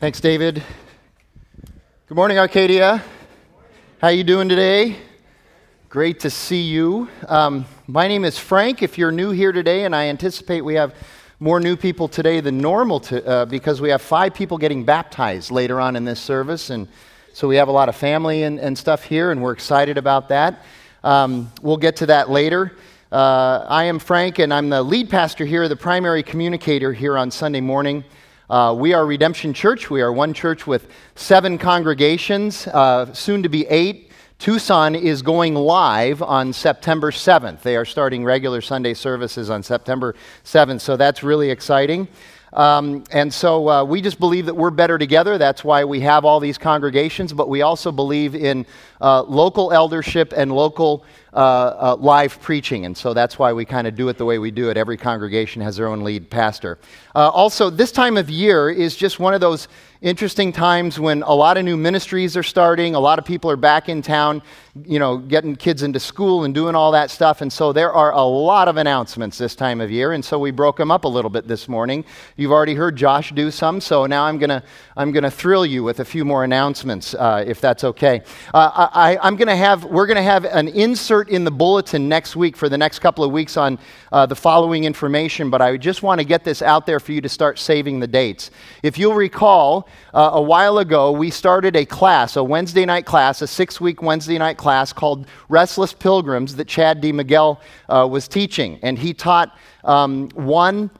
Thanks, David. Good morning, Arcadia. How are you doing today? Great to see you. Um, my name is Frank. If you're new here today, and I anticipate we have more new people today than normal to, uh, because we have five people getting baptized later on in this service, and so we have a lot of family and, and stuff here, and we're excited about that. Um, we'll get to that later. Uh, I am Frank, and I'm the lead pastor here, the primary communicator here on Sunday morning. Uh, we are Redemption Church. We are one church with seven congregations, uh, soon to be eight. Tucson is going live on September 7th. They are starting regular Sunday services on September 7th, so that's really exciting. Um, and so uh, we just believe that we're better together. That's why we have all these congregations, but we also believe in uh, local eldership and local uh, uh live preaching. And so that's why we kind of do it the way we do it. Every congregation has their own lead pastor. Uh, also, this time of year is just one of those interesting times when a lot of new ministries are starting, a lot of people are back in town, you know, getting kids into school and doing all that stuff. And so there are a lot of announcements this time of year. And so we broke them up a little bit this morning. You've already heard Josh do some, so now I'm going to I'm gonna thrill you with a few more announcements, uh, if that's okay. Uh, I, am going to have, we're going to have an insert in the bulletin next week for the next couple of weeks on uh, the following information, but I just want to get this out there for you to start saving the dates. If you'll recall, uh, a while ago, we started a class, a Wednesday night class, a six week Wednesday night class called Restless Pilgrims that Chad D. Miguel uh, was teaching. And he taught um, one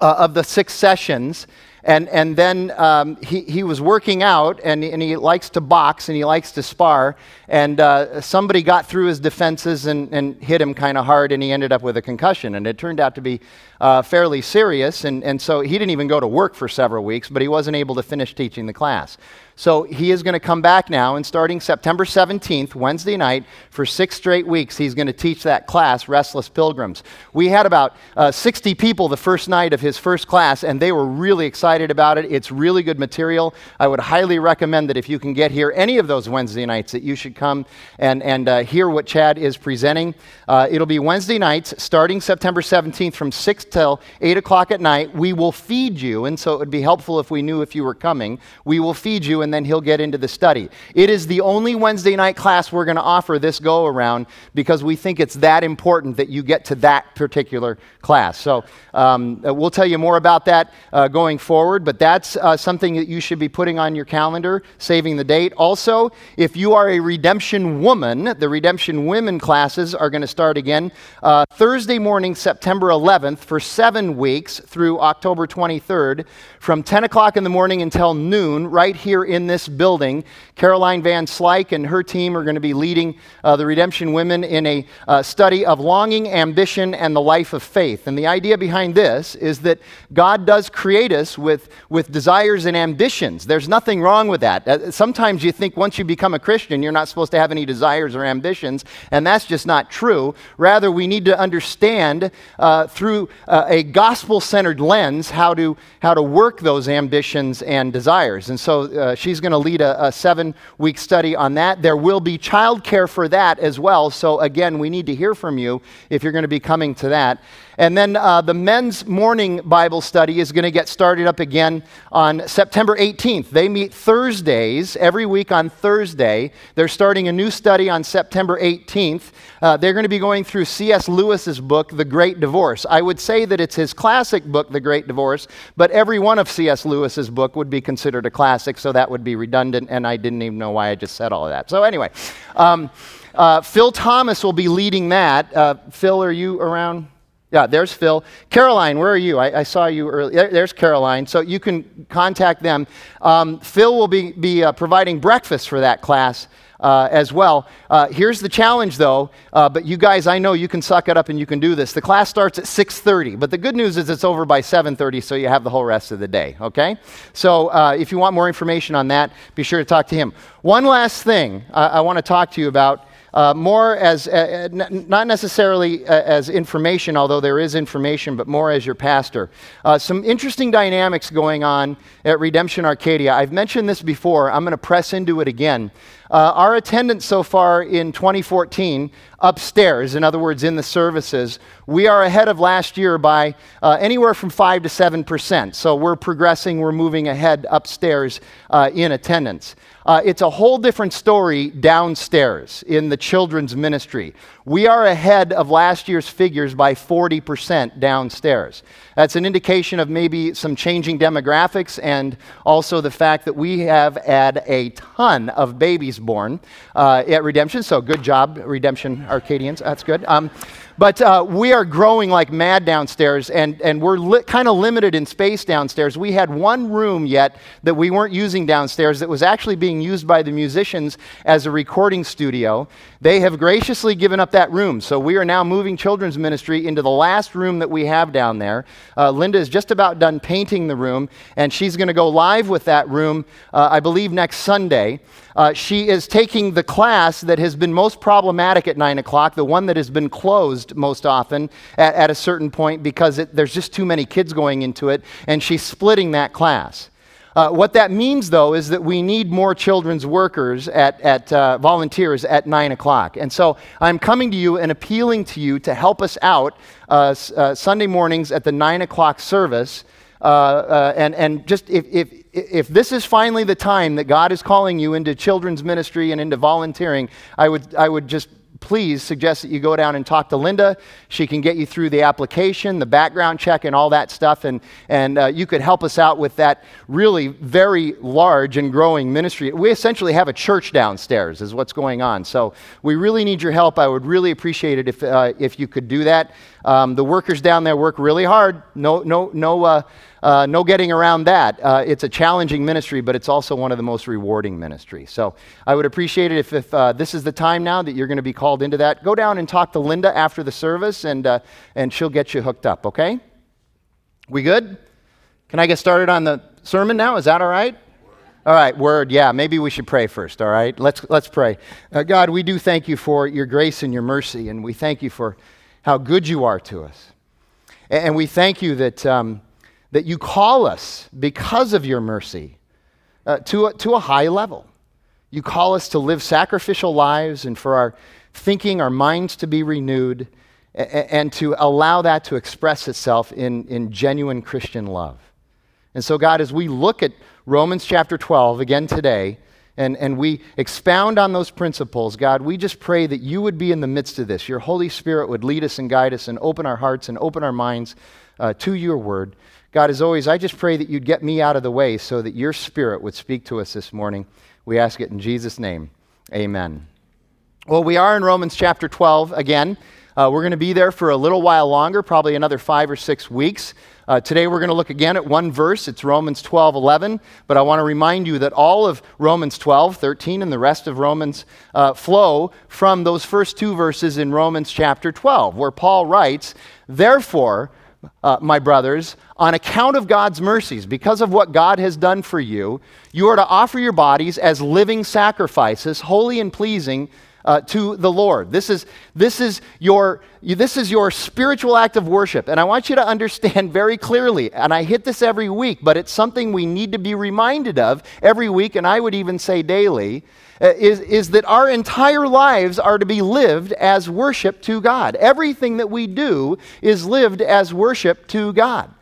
uh, of the six sessions. And, and then um, he, he was working out, and, and he likes to box and he likes to spar. And uh, somebody got through his defenses and, and hit him kind of hard, and he ended up with a concussion. And it turned out to be uh, fairly serious. And, and so he didn't even go to work for several weeks, but he wasn't able to finish teaching the class. So he is going to come back now, and starting September 17th, Wednesday night, for six straight weeks, he's going to teach that class, Restless Pilgrims. We had about uh, 60 people the first night of his first class, and they were really excited about it. It's really good material. I would highly recommend that if you can get here any of those Wednesday nights, that you should come and, and uh, hear what Chad is presenting. Uh, it'll be Wednesday nights, starting September 17th from 6 till 8 o'clock at night. We will feed you, and so it would be helpful if we knew if you were coming. We will feed you and then he'll get into the study. It is the only Wednesday night class we're going to offer this go around because we think it's that important that you get to that particular class. So um, uh, we'll tell you more about that uh, going forward, but that's uh, something that you should be putting on your calendar, saving the date. Also, if you are a redemption woman, the redemption women classes are going to start again uh, Thursday morning, September 11th, for seven weeks through October 23rd, from 10 o'clock in the morning until noon, right here in in this building. Caroline Van Slyke and her team are going to be leading uh, the Redemption Women in a uh, study of longing, ambition, and the life of faith. And the idea behind this is that God does create us with, with desires and ambitions. There's nothing wrong with that. Uh, sometimes you think once you become a Christian, you're not supposed to have any desires or ambitions, and that's just not true. Rather, we need to understand uh, through uh, a gospel centered lens how to, how to work those ambitions and desires. And so uh, she she's going to lead a, a seven week study on that. There will be childcare for that as well. So, again, we need to hear from you if you're going to be coming to that. And then uh, the men's morning Bible study is going to get started up again on September 18th. They meet Thursdays, every week on Thursday. They're starting a new study on September 18th. Uh, they're going to be going through C.S. Lewis's book, The Great Divorce. I would say that it's his classic book, The Great Divorce, but every one of C.S. Lewis's book would be considered a classic, so that would be redundant, and I didn't even know why I just said all of that. So, anyway, um, uh, Phil Thomas will be leading that. Uh, Phil, are you around? Yeah, there's Phil. Caroline, where are you? I, I saw you earlier. There's Caroline. So you can contact them. Um, Phil will be, be uh, providing breakfast for that class uh, as well. Uh, here's the challenge, though. Uh, but you guys, I know you can suck it up and you can do this. The class starts at 6:30, but the good news is it's over by 7:30, so you have the whole rest of the day. Okay? So uh, if you want more information on that, be sure to talk to him. One last thing I want to talk to you about uh, more as, uh, n- not necessarily uh, as information, although there is information, but more as your pastor. Uh, some interesting dynamics going on at Redemption Arcadia. I've mentioned this before, I'm going to press into it again. Uh, our attendance so far in 2014 upstairs, in other words, in the services, we are ahead of last year by uh, anywhere from 5 to 7%. So we're progressing, we're moving ahead upstairs uh, in attendance. Uh, it's a whole different story downstairs in the children's ministry. We are ahead of last year's figures by 40% downstairs. That's an indication of maybe some changing demographics and also the fact that we have had a ton of babies born uh, at Redemption. So good job, Redemption Arcadians. That's good. Um, but uh, we are growing like mad downstairs, and, and we're li- kind of limited in space downstairs. We had one room yet that we weren't using downstairs that was actually being used by the musicians as a recording studio. They have graciously given up that room. So we are now moving children's ministry into the last room that we have down there. Uh, Linda is just about done painting the room, and she's going to go live with that room, uh, I believe, next Sunday. Uh, she is taking the class that has been most problematic at 9 o'clock, the one that has been closed most often at, at a certain point because it, there's just too many kids going into it, and she's splitting that class. Uh, what that means, though, is that we need more children's workers at, at uh, volunteers at 9 o'clock. And so I'm coming to you and appealing to you to help us out uh, uh Sunday mornings at the 9 o'clock service. Uh, uh, and, and just if, if, if this is finally the time that God is calling you into children's ministry and into volunteering, I would, I would just please suggest that you go down and talk to Linda. She can get you through the application, the background check, and all that stuff. And, and uh, you could help us out with that really very large and growing ministry. We essentially have a church downstairs, is what's going on. So we really need your help. I would really appreciate it if, uh, if you could do that. Um, the workers down there work really hard. No, no, no. Uh, uh, no getting around that. Uh, it's a challenging ministry, but it's also one of the most rewarding ministries. So I would appreciate it if, if uh, this is the time now that you're going to be called into that. Go down and talk to Linda after the service, and, uh, and she'll get you hooked up, okay? We good? Can I get started on the sermon now? Is that all right? All right, word. Yeah, maybe we should pray first, all right? Let's, let's pray. Uh, God, we do thank you for your grace and your mercy, and we thank you for how good you are to us. And we thank you that. Um, that you call us because of your mercy uh, to, a, to a high level. You call us to live sacrificial lives and for our thinking, our minds to be renewed, and, and to allow that to express itself in, in genuine Christian love. And so, God, as we look at Romans chapter 12 again today, and, and we expound on those principles, God, we just pray that you would be in the midst of this. Your Holy Spirit would lead us and guide us and open our hearts and open our minds uh, to your word. God, as always, I just pray that you'd get me out of the way so that your spirit would speak to us this morning. We ask it in Jesus' name. Amen. Well, we are in Romans chapter 12 again. Uh, we're going to be there for a little while longer, probably another five or six weeks. Uh, today we're going to look again at one verse. It's Romans 12, 11. But I want to remind you that all of Romans 12, 13, and the rest of Romans uh, flow from those first two verses in Romans chapter 12, where Paul writes, Therefore, uh, my brothers, on account of God's mercies, because of what God has done for you, you are to offer your bodies as living sacrifices, holy and pleasing uh, to the Lord. This is, this, is your, this is your spiritual act of worship. And I want you to understand very clearly, and I hit this every week, but it's something we need to be reminded of every week, and I would even say daily uh, is, is that our entire lives are to be lived as worship to God. Everything that we do is lived as worship to God.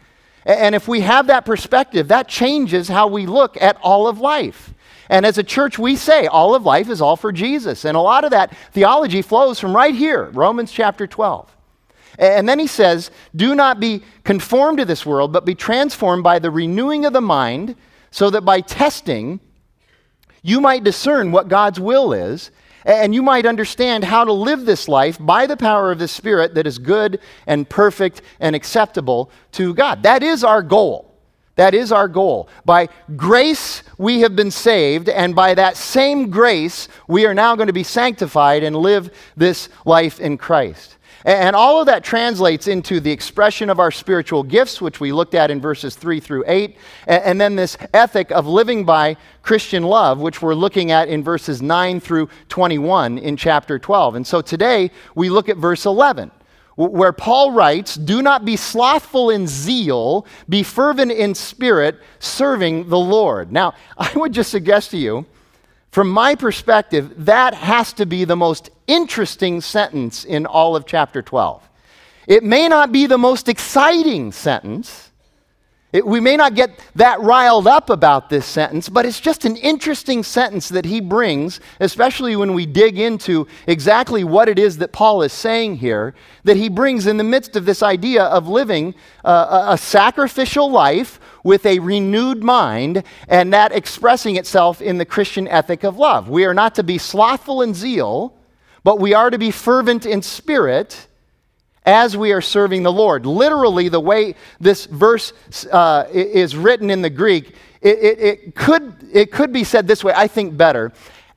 And if we have that perspective, that changes how we look at all of life. And as a church, we say all of life is all for Jesus. And a lot of that theology flows from right here, Romans chapter 12. And then he says, Do not be conformed to this world, but be transformed by the renewing of the mind, so that by testing, you might discern what God's will is, and you might understand how to live this life by the power of the Spirit that is good and perfect and acceptable to God. That is our goal. That is our goal. By grace, we have been saved, and by that same grace, we are now going to be sanctified and live this life in Christ. And all of that translates into the expression of our spiritual gifts, which we looked at in verses 3 through 8, and then this ethic of living by Christian love, which we're looking at in verses 9 through 21 in chapter 12. And so today we look at verse 11 where Paul writes, Do not be slothful in zeal, be fervent in spirit, serving the Lord. Now, I would just suggest to you from my perspective, that has to be the most interesting sentence in all of chapter 12. It may not be the most exciting sentence, it, we may not get that riled up about this sentence, but it's just an interesting sentence that he brings, especially when we dig into exactly what it is that Paul is saying here, that he brings in the midst of this idea of living uh, a sacrificial life with a renewed mind, and that expressing itself in the Christian ethic of love. We are not to be slothful in zeal, but we are to be fervent in spirit as we are serving the Lord. Literally, the way this verse uh, is written in the Greek, it, it, it, could, it could be said this way, I think better.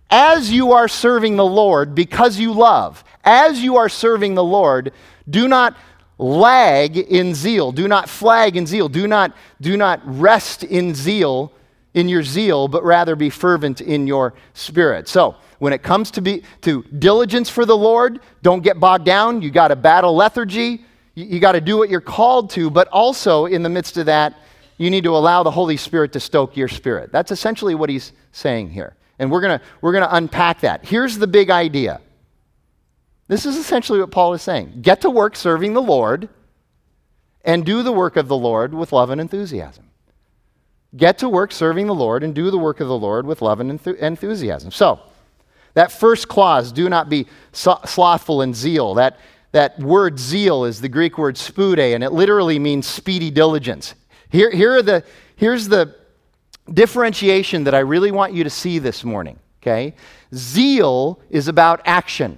As you are serving the Lord because you love, as you are serving the Lord, do not lag in zeal, do not flag in zeal, do not, do not rest in zeal, in your zeal, but rather be fervent in your spirit. So, when it comes to, be, to diligence for the Lord, don't get bogged down. You got to battle lethargy. You, you got to do what you're called to, but also in the midst of that, you need to allow the Holy Spirit to stoke your spirit. That's essentially what he's saying here. And we're going we're going to unpack that. Here's the big idea. This is essentially what Paul is saying get to work serving the Lord and do the work of the Lord with love and enthusiasm. Get to work serving the Lord and do the work of the Lord with love and enthusiasm. So, that first clause, do not be slothful in zeal, that, that word zeal is the Greek word spoude, and it literally means speedy diligence. Here, here are the, here's the differentiation that I really want you to see this morning, okay? Zeal is about action.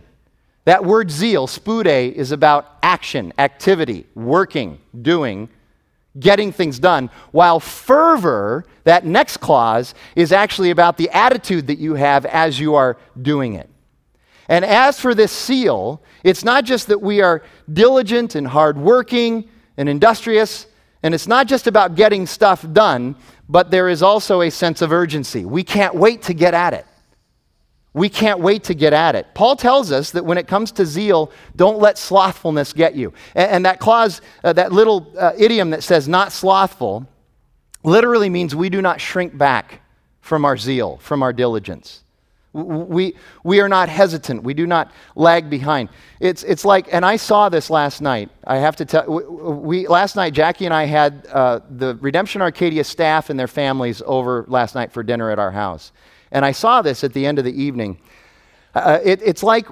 That word zeal, spoude, is about action, activity, working, doing getting things done, while fervor, that next clause, is actually about the attitude that you have as you are doing it. And as for this seal, it's not just that we are diligent and hardworking and industrious, and it's not just about getting stuff done, but there is also a sense of urgency. We can't wait to get at it. We can't wait to get at it. Paul tells us that when it comes to zeal, don't let slothfulness get you. And, and that clause, uh, that little uh, idiom that says not slothful, literally means we do not shrink back from our zeal, from our diligence. We, we are not hesitant. We do not lag behind. It's, it's like, and I saw this last night. I have to tell, we, we last night, Jackie and I had uh, the Redemption Arcadia staff and their families over last night for dinner at our house. And I saw this at the end of the evening. Uh, it, it's like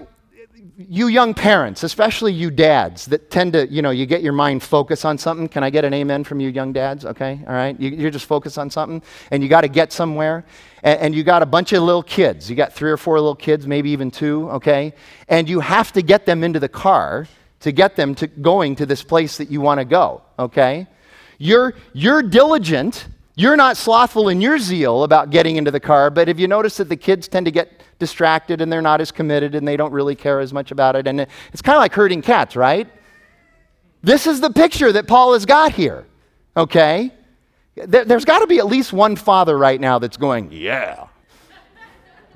you young parents, especially you dads that tend to, you know, you get your mind focused on something. Can I get an amen from you young dads? Okay, all right. You, are just focused on something and you got to get somewhere. And, and you got a bunch of little kids. You got three or four little kids, maybe even two, okay? And you have to get them into the car to get them to going to this place that you want to go, okay? You're, you're diligent you're not slothful in your zeal about getting into the car, but have you noticed that the kids tend to get distracted and they're not as committed and they don't really care as much about it? And it's kind of like herding cats, right? This is the picture that Paul has got here, okay? There's got to be at least one father right now that's going, yeah.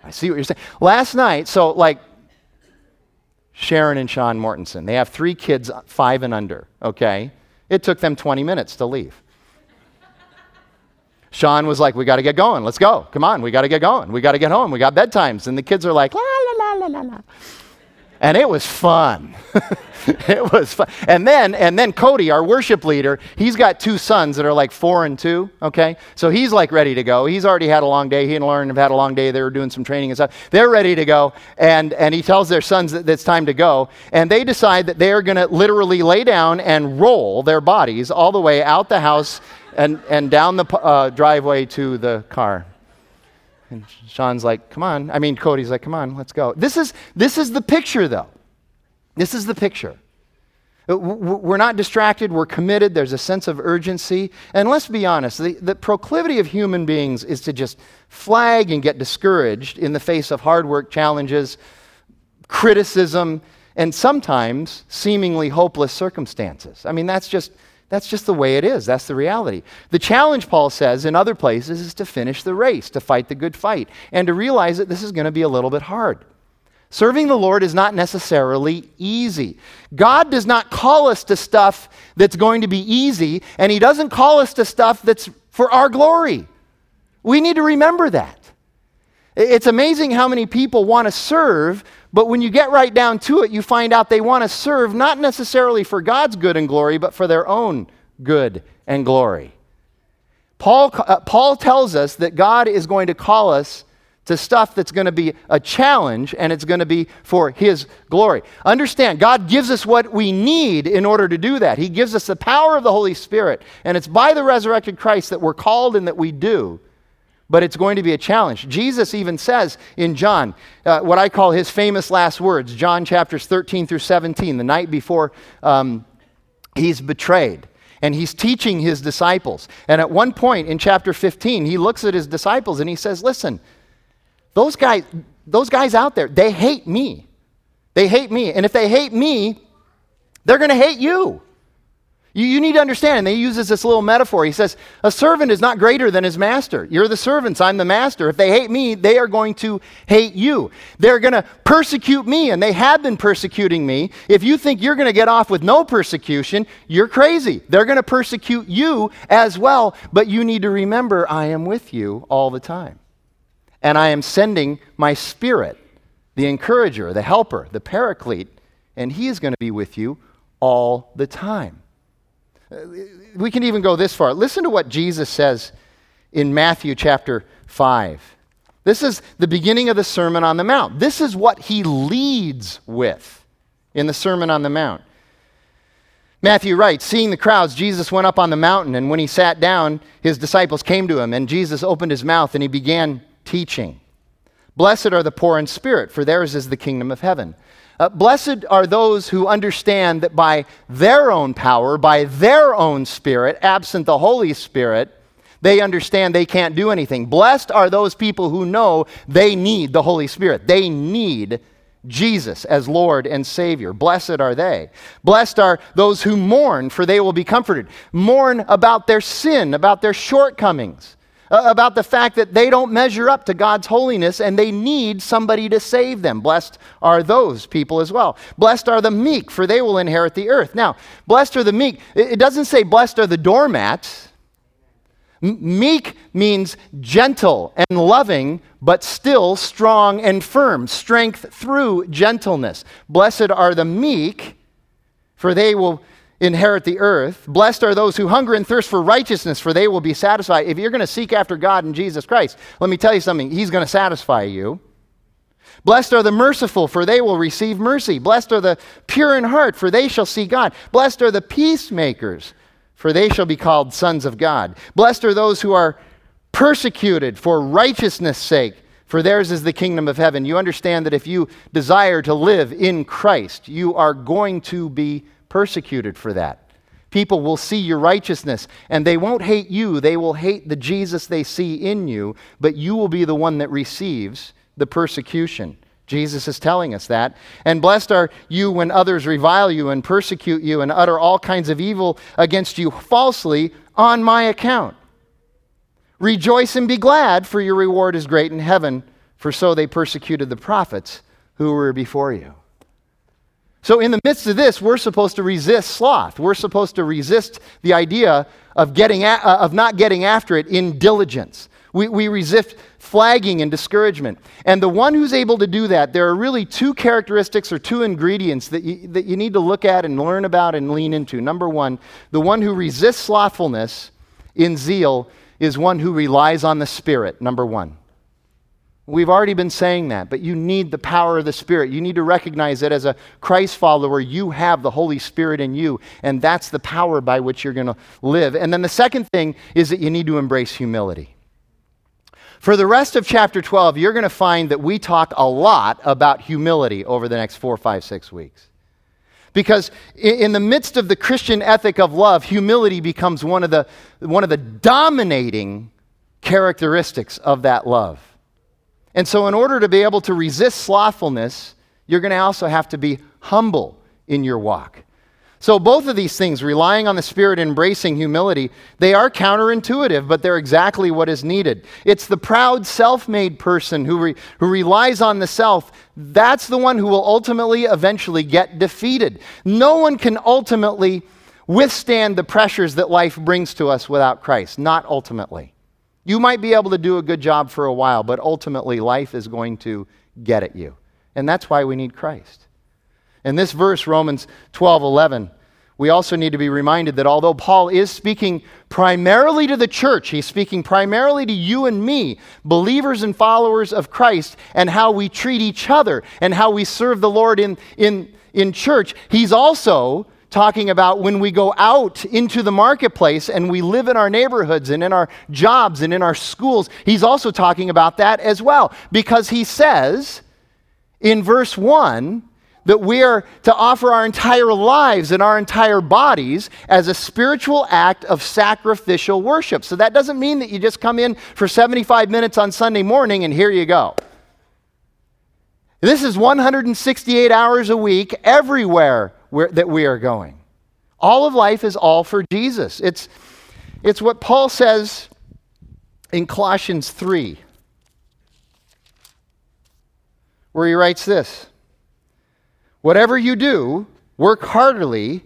I see what you're saying. Last night, so like Sharon and Sean Mortensen, they have three kids, five and under, okay? It took them 20 minutes to leave. Sean was like, We got to get going. Let's go. Come on. We got to get going. We got to get home. We got bedtimes. And the kids are like, La, la, la, la, la, la. And it was fun. it was fun. And then, and then Cody, our worship leader, he's got two sons that are like four and two, okay? So he's like ready to go. He's already had a long day. He and Lauren have had a long day. They were doing some training and stuff. They're ready to go. And, and he tells their sons that it's time to go. And they decide that they are going to literally lay down and roll their bodies all the way out the house and, and down the uh, driveway to the car. And Sean's like, come on. I mean, Cody's like, come on, let's go. This is, this is the picture, though. This is the picture. Uh, we're not distracted, we're committed, there's a sense of urgency. And let's be honest, the, the proclivity of human beings is to just flag and get discouraged in the face of hard work challenges, criticism, and sometimes seemingly hopeless circumstances. I mean, that's just that's just the way it is. That's the reality. The challenge, Paul says in other places, is to finish the race, to fight the good fight, and to realize that this is going to be a little bit hard. Serving the Lord is not necessarily easy. God does not call us to stuff that's going to be easy, and He doesn't call us to stuff that's for our glory. We need to remember that. It's amazing how many people want to serve, but when you get right down to it, you find out they want to serve not necessarily for God's good and glory, but for their own good and glory. Paul, uh, Paul tells us that God is going to call us to stuff that's going to be a challenge and it's going to be for His glory. Understand, God gives us what we need in order to do that. He gives us the power of the Holy Spirit, and it's by the resurrected Christ that we're called and that we do but it's going to be a challenge. Jesus even says in John, uh, what I call his famous last words, John chapters 13 through 17, the night before um, he's betrayed. And he's teaching his disciples. And at one point in chapter 15, he looks at his disciples and he says, Listen, those guys, those guys out there, they hate me. They hate me. And if they hate me, they're going to hate you. You, you need to understand, and he uses this little metaphor. He says, A servant is not greater than his master. You're the servants, I'm the master. If they hate me, they are going to hate you. They're going to persecute me, and they have been persecuting me. If you think you're going to get off with no persecution, you're crazy. They're going to persecute you as well, but you need to remember I am with you all the time. And I am sending my spirit, the encourager, the helper, the paraclete, and he is going to be with you all the time. Uh, we can even go this far. Listen to what Jesus says in Matthew chapter 5. This is the beginning of the Sermon on the Mount. This is what he leads with in the Sermon on the Mount. Matthew writes, Seeing the crowds, Jesus went up on the mountain, and when he sat down, his disciples came to him, and Jesus opened his mouth and he began teaching. Blessed are the poor in spirit, for theirs is the kingdom of heaven. Uh, blessed are those who understand that by their own power, by their own spirit, absent the Holy Spirit, they understand they can't do anything. Blessed are those people who know they need the Holy Spirit. They need Jesus as Lord and Savior. Blessed are they. Blessed are those who mourn, for they will be comforted. Mourn about their sin, about their shortcomings Uh, about the fact that they don't measure up to God's holiness and they need somebody to save them. Blessed are those people as well. Blessed are the meek, for they will inherit the earth. Now, blessed are the meek. It doesn't say blessed are the doormats. Meek means gentle and loving, but still strong and firm. Strength through gentleness. Blessed are the meek, for they will inherit the earth. Blessed are those who hunger and thirst for righteousness, for they will be satisfied. If you're going to seek after God in Jesus Christ, let me tell you something, He's going to satisfy you. Blessed are the merciful, for they will receive mercy. Blessed are the pure in heart, for they shall see God. Blessed are the peacemakers, for they shall be called sons of God. Blessed are those who are persecuted for righteousness' sake, for theirs is the kingdom of heaven. You understand that if you desire to live in Christ, you are going to be persecuted for that. People will see your righteousness and they won't hate you. They will hate the Jesus they see in you, but you will be the one that receives the persecution. Jesus is telling us that. And blessed are you when others revile you and persecute you and utter all kinds of evil against you falsely on my account. Rejoice and be glad, for your reward is great in heaven, for so they persecuted the prophets who were before you. So, in the midst of this, we're supposed to resist sloth. We're supposed to resist the idea of, getting a, uh, of not getting after it in diligence. We, we resist flagging and discouragement. And the one who's able to do that, there are really two characteristics or two ingredients that you, that you need to look at and learn about and lean into. Number one, the one who resists slothfulness in zeal is one who relies on the Spirit, number one. We've already been saying that, but you need the power of the Spirit. You need to recognize that as a Christ follower, you have the Holy Spirit in you, and that's the power by which you're going to live. And then the second thing is that you need to embrace humility. For the rest of chapter 12, you're going to find that we talk a lot about humility over the next four, five, six weeks. Because in the midst of the Christian ethic of love, humility becomes one of the, one of the dominating characteristics of that love. And so, in order to be able to resist slothfulness, you're going to also have to be humble in your walk. So, both of these things, relying on the Spirit, embracing humility, they are counterintuitive, but they're exactly what is needed. It's the proud, self made person who, re- who relies on the self. That's the one who will ultimately, eventually get defeated. No one can ultimately withstand the pressures that life brings to us without Christ. Not ultimately. You might be able to do a good job for a while, but ultimately life is going to get at you. And that's why we need Christ. In this verse, Romans 12 11, we also need to be reminded that although Paul is speaking primarily to the church, he's speaking primarily to you and me, believers and followers of Christ, and how we treat each other and how we serve the Lord in, in, in church, he's also talking about when we go out into the marketplace and we live in our neighborhoods and in our jobs and in our schools. He's also talking about that as well because he says in verse 1 that we are to offer our entire lives and our entire bodies as a spiritual act of sacrificial worship. So that doesn't mean that you just come in for 75 minutes on Sunday morning and here you go. This is 168 hours a week everywhere where, that we are going. All of life is all for Jesus. It's, it's what Paul says in Colossians 3, where he writes this Whatever you do, work heartily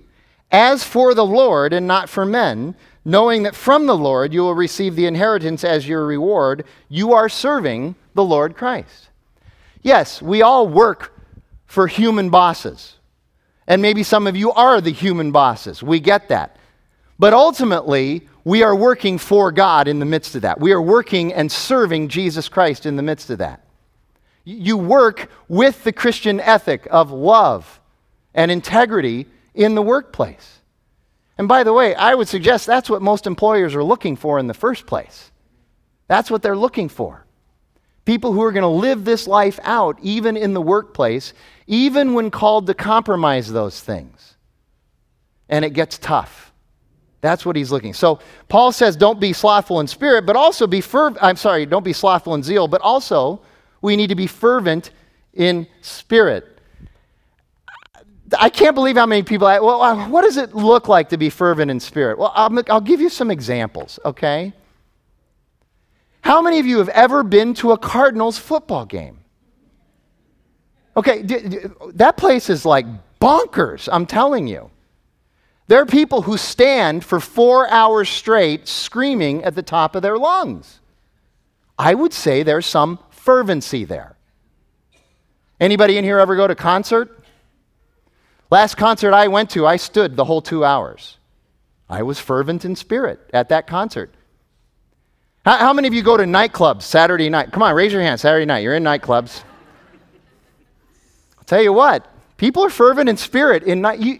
as for the Lord and not for men, knowing that from the Lord you will receive the inheritance as your reward. You are serving the Lord Christ. Yes, we all work for human bosses. And maybe some of you are the human bosses. We get that. But ultimately, we are working for God in the midst of that. We are working and serving Jesus Christ in the midst of that. You work with the Christian ethic of love and integrity in the workplace. And by the way, I would suggest that's what most employers are looking for in the first place. That's what they're looking for. People who are going to live this life out, even in the workplace, even when called to compromise those things. And it gets tough. That's what he's looking. So Paul says, don't be slothful in spirit, but also be fervent. I'm sorry, don't be slothful in zeal, but also we need to be fervent in spirit. I can't believe how many people, well, uh, what does it look like to be fervent in spirit? Well, I'll, I'll give you some examples, okay? How many of you have ever been to a Cardinals football game? Okay, d- d- that place is like bonkers, I'm telling you. There are people who stand for four hours straight screaming at the top of their lungs. I would say there's some fervency there. Anybody in here ever go to concert? Last concert I went to, I stood the whole two hours. I was fervent in spirit at that concert. How, how many of you go to nightclubs Saturday night? Come on, raise your hand. Saturday night, you're in nightclubs. I'll tell you what, people are fervent in spirit. In night, you,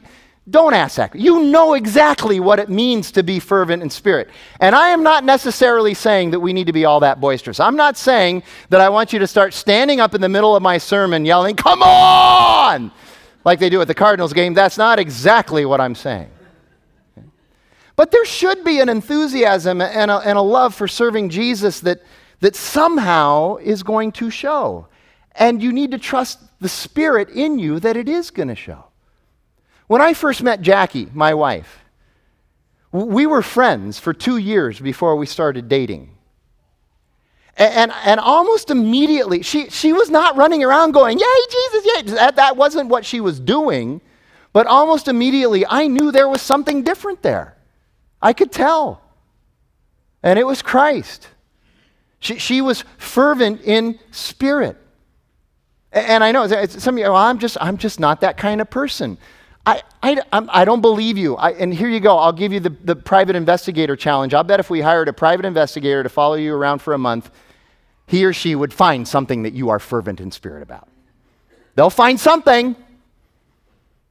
don't ask that. You know exactly what it means to be fervent in spirit. And I am not necessarily saying that we need to be all that boisterous. I'm not saying that I want you to start standing up in the middle of my sermon yelling, Come on! like they do at the Cardinals game. That's not exactly what I'm saying. But there should be an enthusiasm and a, and a love for serving Jesus that, that somehow is going to show. And you need to trust the Spirit in you that it is going to show. When I first met Jackie, my wife, we were friends for two years before we started dating. And, and, and, almost immediately, she, she was not running around going, Yay, Jesus, yay. That, that wasn't what she was doing. But almost immediately, I knew there was something different there. I could tell. And it was Christ. She, she was fervent in spirit. And I know some of you, well, I'm just, I'm just not that kind of person. I, I, I don't believe you. I, and here you go. I'll give you the, the private investigator challenge. I'll bet if we hired a private investigator to follow you around for a month, he or she would find something that you are fervent in spirit about. They'll find something.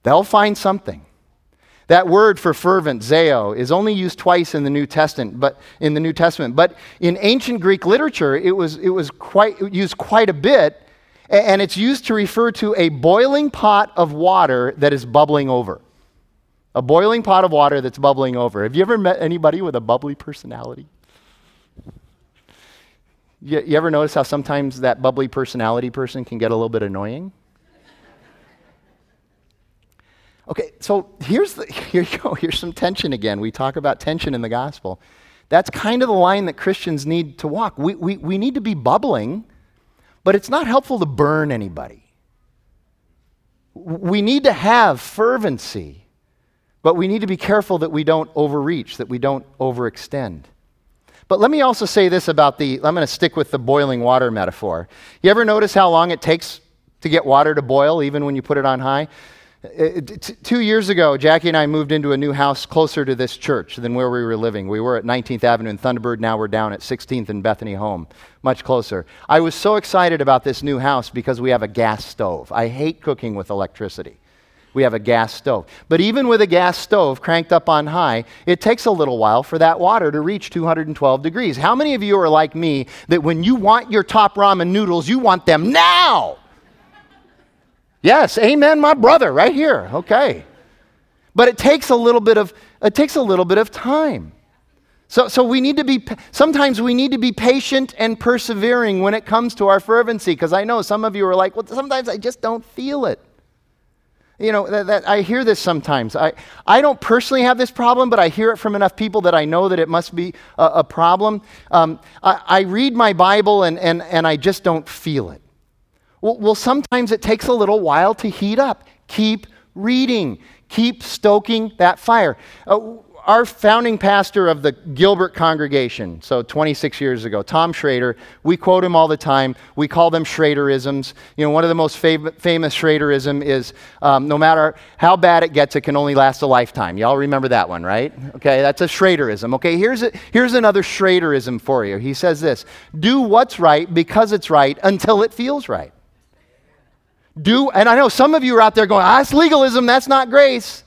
They'll find something. That word for fervent, zeo, is only used twice in the New Testament, but in the New Testament. But in ancient Greek literature, it was, it was quite, used quite a bit and it's used to refer to a boiling pot of water that is bubbling over. A boiling pot of water that's bubbling over. Have you ever met anybody with a bubbly personality? You, you ever notice how sometimes that bubbly personality person can get a little bit annoying? Okay, so here's the, here you go. Here's some tension again. We talk about tension in the gospel. That's kind of the line that Christians need to walk. We, we, we need to be bubbling but it's not helpful to burn anybody. We need to have fervency, but we need to be careful that we don't overreach, that we don't overextend. But let me also say this about the, I'm going to stick with the boiling water metaphor. You ever notice how long it takes to get water to boil, even when you put it on high? Uh, two years ago, Jackie and I moved into a new house closer to this church than where we were living. We were at 19th Avenue in Thunderbird. Now we're down at 16th and Bethany Home, much closer. I was so excited about this new house because we have a gas stove. I hate cooking with electricity. We have a gas stove. But even with a gas stove cranked up on high, it takes a little while for that water to reach 212 degrees. How many of you are like me that when you want your top ramen noodles, you want them now? Yes, amen, my brother, right here. Okay. But it takes a little bit of it takes a little bit of time. So, so we need to be sometimes we need to be patient and persevering when it comes to our fervency because I know some of you are like, well, sometimes I just don't feel it. You know, that, that, I hear this sometimes. I, I don't personally have this problem, but I hear it from enough people that I know that it must be a, a problem. Um, I, I read my Bible and, and, and I just don't feel it. Well, well, sometimes it takes a little while to heat up. Keep reading, keep stoking that fire. Uh, our founding pastor of the Gilbert congregation, so 26 years ago, Tom Shrader, we quote him all the time. We call them Shraderisms. You know, one of the most famous Shraderism is um, no matter how bad it gets, it can only last a lifetime. Y'all remember that one, right? Okay, that's a Shraderism. Okay, here's, a, here's another Shraderism for you. He says this Do what's right because it's right until it feels right. Do, and I know some of you are out there going, ah, that's legalism, that's not grace.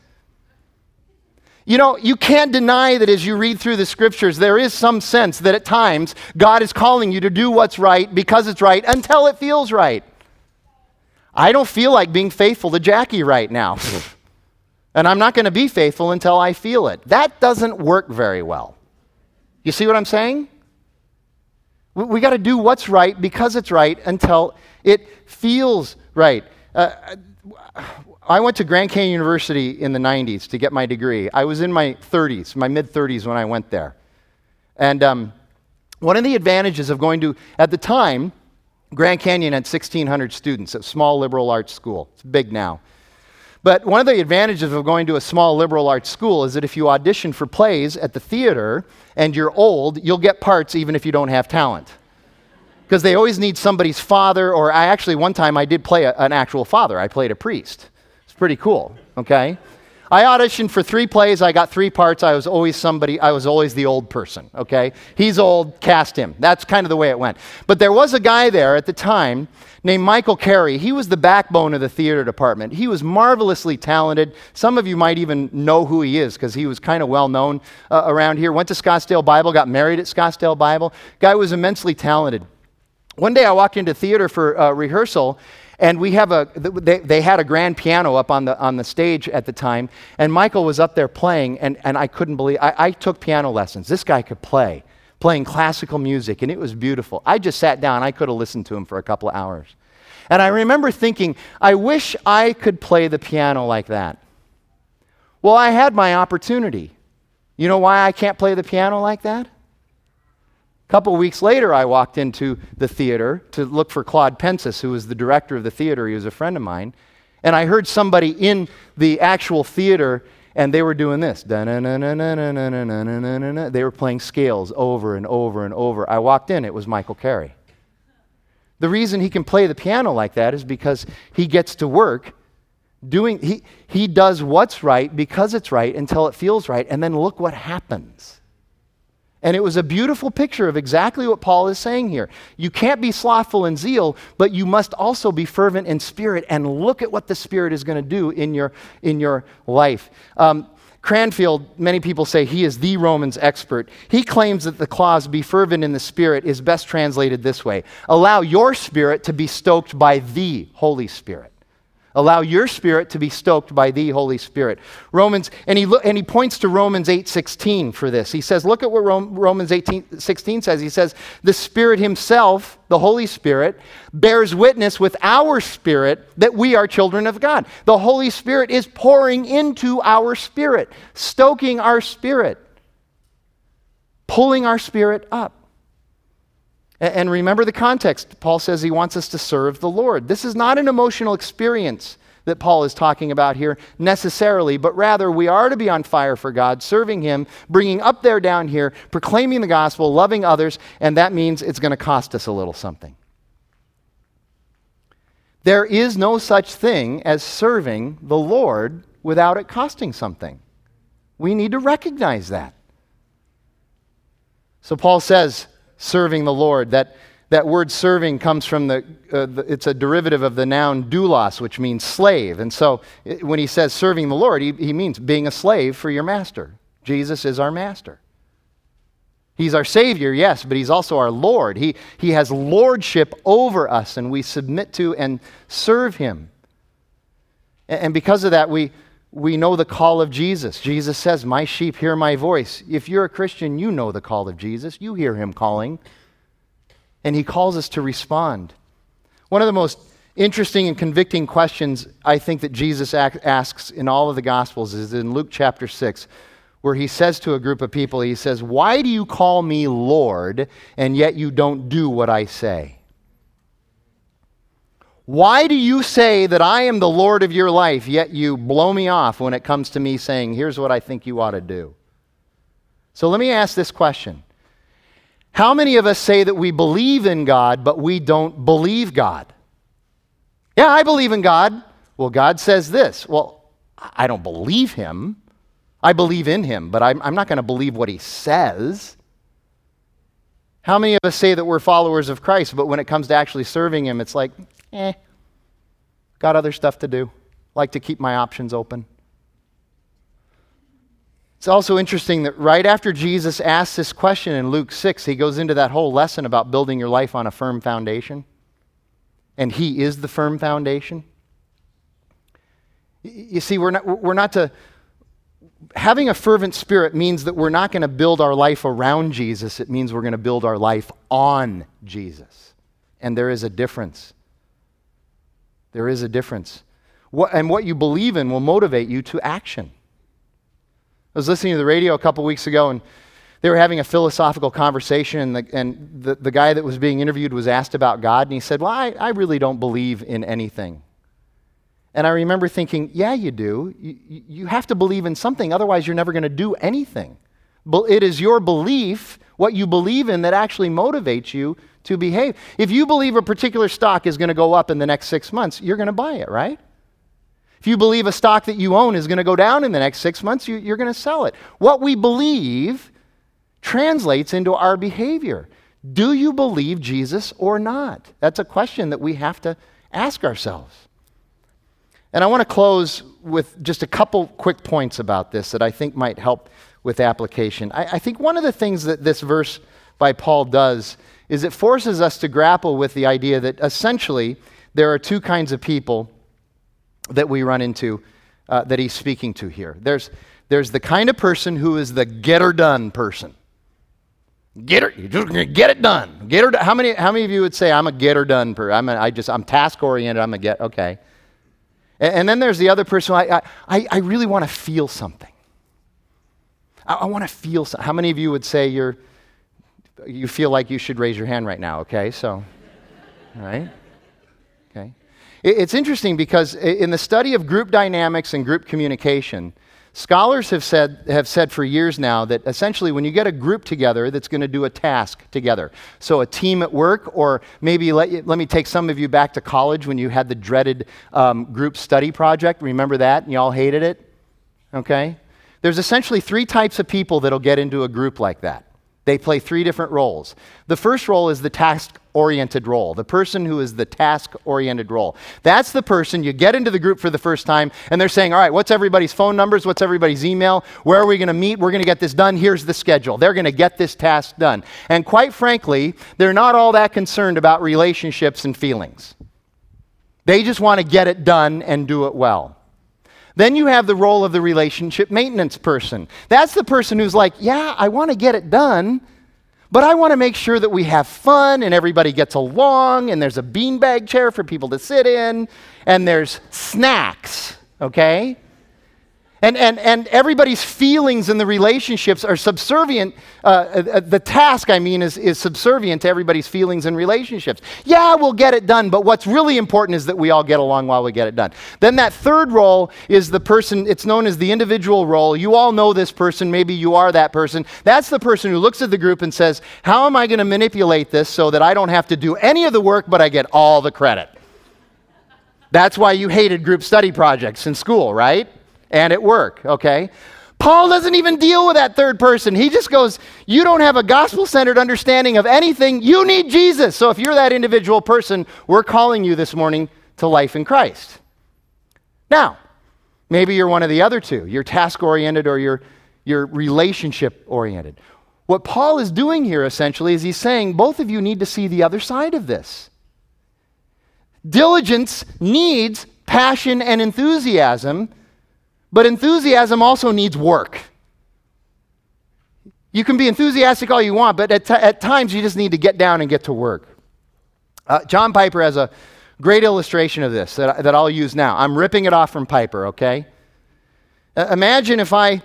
You know, you can't deny that as you read through the scriptures, there is some sense that at times God is calling you to do what's right because it's right until it feels right. I don't feel like being faithful to Jackie right now. and I'm not going to be faithful until I feel it. That doesn't work very well. You see what I'm saying? We, we got to do what's right because it's right until it feels right. Uh, I went to Grand Canyon University in the 90s to get my degree. I was in my 30s, my mid 30s when I went there. And um, one of the advantages of going to, at the time, Grand Canyon had 1,600 students, a small liberal arts school. It's big now. But one of the advantages of going to a small liberal arts school is that if you audition for plays at the theater and you're old, you'll get parts even if you don't have talent because they always need somebody's father, or I actually, one time I did play a, an actual father. I played a priest. It's pretty cool, okay? I auditioned for three plays. I got three parts. I was always somebody, I was always the old person, okay? He's old, cast him. That's kind of the way it went. But there was a guy there at the time named Michael Carey. He was the backbone of the theater department. He was marvelously talented. Some of you might even know who he is because he was kind of well known uh, around here. Went to Scottsdale Bible, got married at Scottsdale Bible. Guy was immensely talented. One day I walked into theater for uh, rehearsal, and we have a, they, they had a grand piano up on the, on the stage at the time, and Michael was up there playing, and, and I couldn't believe, I, I took piano lessons. This guy could play, playing classical music, and it was beautiful. I just sat down, I could have listened to him for a couple of hours. And I remember thinking, I wish I could play the piano like that. Well, I had my opportunity. You know why I can't play the piano like that? Couple weeks later, I walked into the theater to look for Claude Pensis, who was the director of the theater. He was a friend of mine. And I heard somebody in the actual theater, and they were doing this. They were playing scales over and over and over. I walked in, it was Michael Carey. The reason he can play the piano like that is because he gets to work doing, he, he does what's right because it's right until it feels right, and then look what happens. And it was a beautiful picture of exactly what Paul is saying here. You can't be slothful in zeal, but you must also be fervent in spirit and look at what the Spirit is going to do in your, in your life. Um, Cranfield, many people say he is the Romans expert. He claims that the clause, be fervent in the Spirit, is best translated this way Allow your spirit to be stoked by the Holy Spirit. Allow your spirit to be stoked by the Holy Spirit. Romans, and he, and he points to Romans 8.16 for this. He says, look at what Romans 8.16 says. He says, the Spirit himself, the Holy Spirit, bears witness with our spirit that we are children of God. The Holy Spirit is pouring into our spirit, stoking our spirit, pulling our spirit up. And remember the context. Paul says he wants us to serve the Lord. This is not an emotional experience that Paul is talking about here necessarily, but rather we are to be on fire for God, serving Him, bringing up there, down here, proclaiming the gospel, loving others, and that means it's going to cost us a little something. There is no such thing as serving the Lord without it costing something. We need to recognize that. So Paul says, serving the Lord, that that word serving comes from the, uh, the, it's a derivative of the noun doulos, which means slave. And so when he says serving the Lord, he, he means being a slave for your master. Jesus is our master. He's our Savior, yes, but He's also our Lord. He, he has lordship over us, and we submit to and serve Him. And, and because of that, we, we know the call of Jesus. Jesus says, My sheep hear my voice. If you're a Christian, you know the call of Jesus. You hear Him calling and he calls us to respond. One of the most interesting and convicting questions I think that Jesus asks in all of the Gospels is in Luke chapter 6, where he says to a group of people, He says, Why do you call me Lord, and yet you don't do what I say? Why do you say that I am the Lord of your life, yet you blow me off when it comes to me saying, Here's what I think you ought to do? So let me ask this question how many of us say that we believe in God, but we don't believe God? Yeah, I believe in God. Well, God says this. Well, I don't believe him. I believe in him, but I'm, I'm not going to believe what he says. How many of us say that we're followers of Christ, but when it comes to actually serving him, it's like, eh, got other stuff to do. Like to keep my options open. It's also interesting that right after Jesus asks this question in Luke 6, he goes into that whole lesson about building your life on a firm foundation. And he is the firm foundation. You see, we're not, we're not to. Having a fervent spirit means that we're not going to build our life around Jesus. It means we're going to build our life on Jesus. And there is a difference. There is a difference. What, and what you believe in will motivate you to action. I was listening to the radio a couple weeks ago, and they were having a philosophical conversation, and, the, and the, the guy that was being interviewed was asked about God, and he said, Well, I, I really don't believe in anything. And I remember thinking, Yeah, you do. You, you have to believe in something, otherwise, you're never going to do anything. It is your belief, what you believe in, that actually motivates you to behave. If you believe a particular stock is going to go up in the next six months, you're going to buy it, right? If you believe a stock that you own is going to go down in the next six months, you, are going to sell it. What we believe translates into our behavior. Do you believe Jesus or not? That's a question that we have to ask ourselves. And I want to close with just a couple quick points about this that I think might help with application. I, I think one of the things that this verse by Paul does is it forces us to grapple with the idea that essentially there are two kinds of people that we run into uh, that he's speaking to here. There's, there's the kind of person who is the get her done person. Get her, just get it done. Get her. How many? How many of you would say I'm a get her done person? I'm a, I just I'm task oriented. I'm a get okay. And, and, then there's the other person. I I, I really want to feel something. I, I want to feel. something. How many of you would say you're you feel like you should raise your hand right now? Okay, so, all right. Okay. It's interesting because in the study of group dynamics and group communication, scholars have said, have said for years now that essentially when you get a group together that's going to do a task together, so a team at work, or maybe let, you, let me take some of you back to college when you had the dreaded um, group study project. Remember that? And you all hated it? Okay? There's essentially three types of people that'll get into a group like that. They play three different roles. The first role is the task oriented role, the person who is the task oriented role. That's the person you get into the group for the first time and they're saying, All right, what's everybody's phone numbers? What's everybody's email? Where are we going to meet? We're going to get this done. Here's the schedule. They're going to get this task done. And quite frankly, they're not all that concerned about relationships and feelings. They just want to get it done and do it well. Then you have the role of the relationship maintenance person. That's the person who's like, yeah, I want to get it done, but I want to make sure that we have fun and everybody gets along and there's a beanbag chair for people to sit in and there's snacks, okay? And, and, and everybody's feelings in the relationships are subservient. Uh, uh, the task, I mean, is, is subservient to everybody's feelings and relationships. Yeah, we'll get it done, but what's really important is that we all get along while we get it done. Then that third role is the person, it's known as the individual role. You all know this person, maybe you are that person. That's the person who looks at the group and says, How am I going to manipulate this so that I don't have to do any of the work, but I get all the credit? That's why you hated group study projects in school, right? And at work, okay? Paul doesn't even deal with that third person. He just goes, You don't have a gospel centered understanding of anything. You need Jesus. So if you're that individual person, we're calling you this morning to life in Christ. Now, maybe you're one of the other two. You're task oriented or you're, you're relationship oriented. What Paul is doing here essentially is he's saying both of you need to see the other side of this. Diligence needs passion and enthusiasm but enthusiasm also needs work. You can be enthusiastic all you want, but at, t- at times you just need to get down and get to work. Uh, John Piper has a great illustration of this that, that I'll use now. I'm ripping it off from Piper, okay? Uh, imagine if I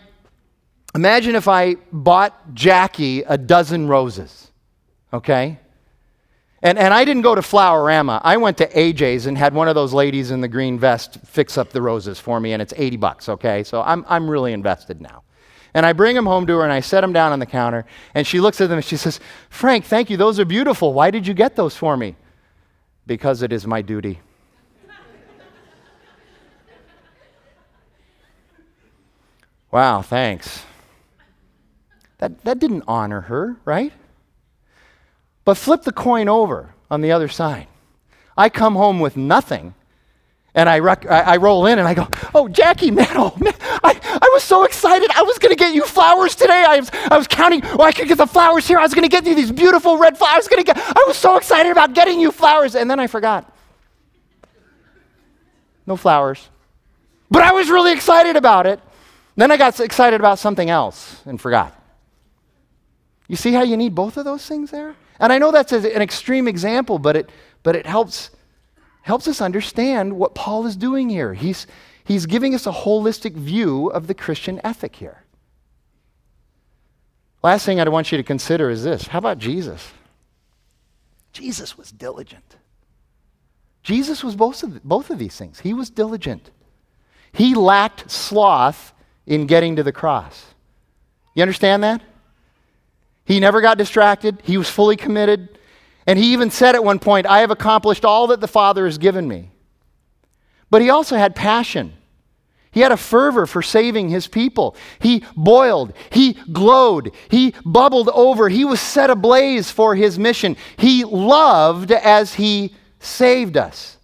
imagine if I bought Jackie a dozen roses, okay? And, and I didn't go to Flowerama. I went to AJ's and had one of those ladies in the green vest fix up the roses for me, and it's 80 bucks, okay? So I'm, I'm really invested now. And I bring them home to her and I set them down on the counter, and she looks at them and she says, Frank, thank you. Those are beautiful. Why did you get those for me? Because it is my duty. wow, thanks. That, that didn't honor her, right? But flip the coin over on the other side. I come home with nothing. And I, rec- I, roll in and I go, Oh, Jackie, man, oh, man, I, I was so excited. I was going to get you flowers today. I was, I was counting, oh, I could get the flowers here. I was going to get you these beautiful red flowers. I was, to get, I was so excited about getting you flowers. And then I forgot. No flowers. But I was really excited about it. Then I got excited about something else and forgot. You see how you need both of those things there? And I know that's an extreme example, but it, but it helps, helps us understand what Paul is doing here. He's, he's giving us a holistic view of the Christian ethic here. Last thing I want you to consider is this how about Jesus? Jesus was diligent. Jesus was both of, both of these things. He was diligent. He lacked sloth in getting to the cross. You understand that? He never got distracted, he was fully committed. And he even said at one point, I have accomplished all that the Father has given me. But he also had passion. He had a fervor for saving his people. He boiled, he glowed, he bubbled over, he was set ablaze for his mission. He loved as he saved us.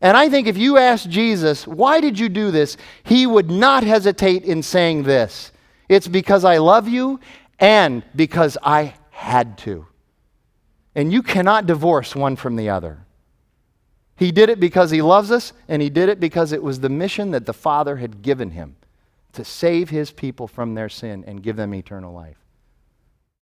And I think if you ask Jesus, why did you do this? He would not hesitate in saying this It's because I love you and because I had to. And you cannot divorce one from the other. He did it because he loves us, and he did it because it was the mission that the Father had given him to save his people from their sin and give them eternal life.